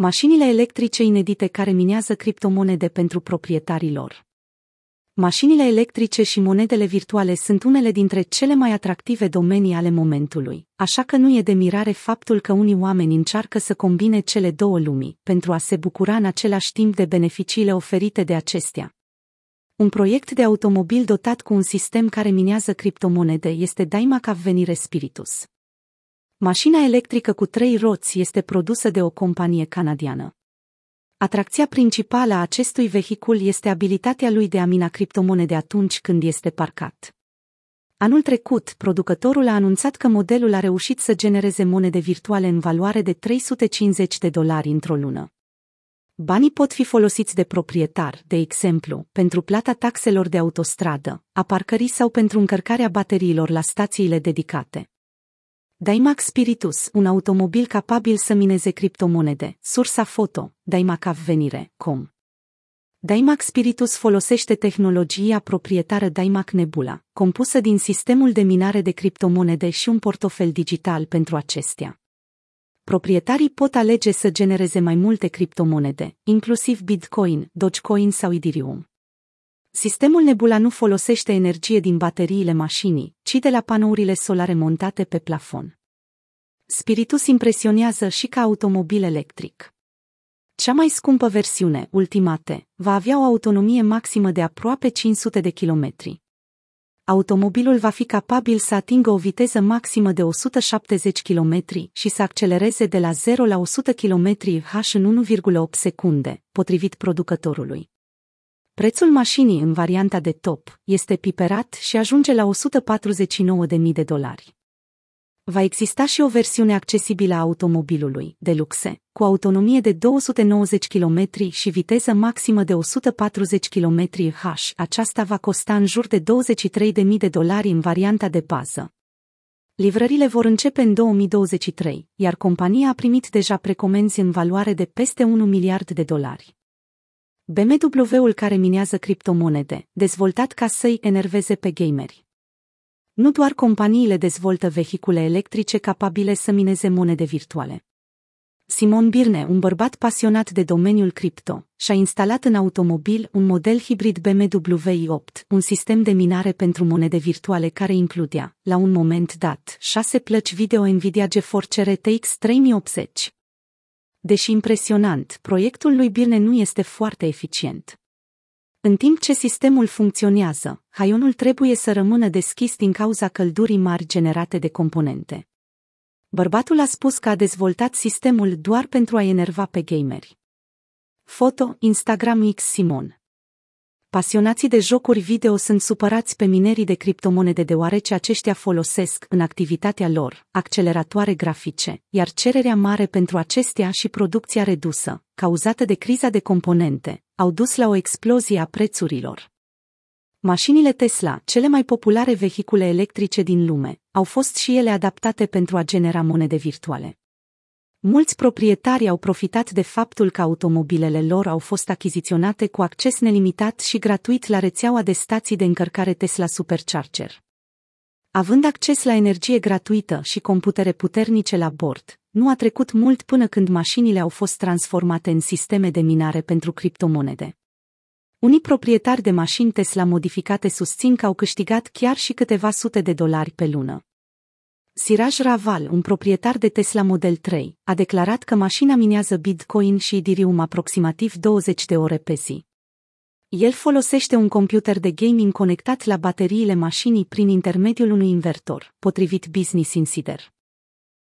Mașinile electrice inedite care minează criptomonede pentru proprietarii lor. Mașinile electrice și monedele virtuale sunt unele dintre cele mai atractive domenii ale momentului, așa că nu e de mirare faptul că unii oameni încearcă să combine cele două lumii pentru a se bucura în același timp de beneficiile oferite de acestea. Un proiect de automobil dotat cu un sistem care minează criptomonede este Daimac Venire Spiritus. Mașina electrică cu trei roți este produsă de o companie canadiană. Atracția principală a acestui vehicul este abilitatea lui de a mina criptomonede atunci când este parcat. Anul trecut, producătorul a anunțat că modelul a reușit să genereze monede virtuale în valoare de 350 de dolari într-o lună. Banii pot fi folosiți de proprietar, de exemplu, pentru plata taxelor de autostradă, a parcării sau pentru încărcarea bateriilor la stațiile dedicate. Daimac Spiritus, un automobil capabil să mineze criptomonede, sursa foto, Daimac Avvenire, com. Daimac Spiritus folosește tehnologia proprietară Daimac Nebula, compusă din sistemul de minare de criptomonede și un portofel digital pentru acestea. Proprietarii pot alege să genereze mai multe criptomonede, inclusiv Bitcoin, Dogecoin sau Ethereum. Sistemul Nebula nu folosește energie din bateriile mașinii, ci de la panourile solare montate pe plafon. Spiritus impresionează și ca automobil electric. Cea mai scumpă versiune, Ultimate, va avea o autonomie maximă de aproape 500 de kilometri. Automobilul va fi capabil să atingă o viteză maximă de 170 km și să accelereze de la 0 la 100 km/h în 1,8 secunde, potrivit producătorului. Prețul mașinii în varianta de top este piperat și ajunge la 149.000 de dolari. Va exista și o versiune accesibilă a automobilului, de luxe, cu autonomie de 290 km și viteză maximă de 140 km/h. Aceasta va costa în jur de 23.000 de dolari în varianta de bază. Livrările vor începe în 2023, iar compania a primit deja precomenzi în valoare de peste 1 miliard de dolari. BMW-ul care minează criptomonede, dezvoltat ca să-i enerveze pe gameri. Nu doar companiile dezvoltă vehicule electrice capabile să mineze monede virtuale. Simon Birne, un bărbat pasionat de domeniul cripto, și-a instalat în automobil un model hibrid BMW i8, un sistem de minare pentru monede virtuale care includea, la un moment dat, șase plăci video Nvidia GeForce RTX 3080. Deși impresionant, proiectul lui Birne nu este foarte eficient. În timp ce sistemul funcționează, haionul trebuie să rămână deschis din cauza căldurii mari generate de componente. Bărbatul a spus că a dezvoltat sistemul doar pentru a enerva pe gameri. Foto Instagram X Simon Pasionații de jocuri video sunt supărați pe minerii de criptomonede deoarece aceștia folosesc, în activitatea lor, acceleratoare grafice, iar cererea mare pentru acestea și producția redusă, cauzată de criza de componente, au dus la o explozie a prețurilor. Mașinile Tesla, cele mai populare vehicule electrice din lume, au fost și ele adaptate pentru a genera monede virtuale. Mulți proprietari au profitat de faptul că automobilele lor au fost achiziționate cu acces nelimitat și gratuit la rețeaua de stații de încărcare Tesla Supercharger. Având acces la energie gratuită și computere puternice la bord, nu a trecut mult până când mașinile au fost transformate în sisteme de minare pentru criptomonede. Unii proprietari de mașini Tesla modificate susțin că au câștigat chiar și câteva sute de dolari pe lună. Siraj Raval, un proprietar de Tesla Model 3, a declarat că mașina minează Bitcoin și Ethereum aproximativ 20 de ore pe zi. El folosește un computer de gaming conectat la bateriile mașinii prin intermediul unui invertor, potrivit Business Insider.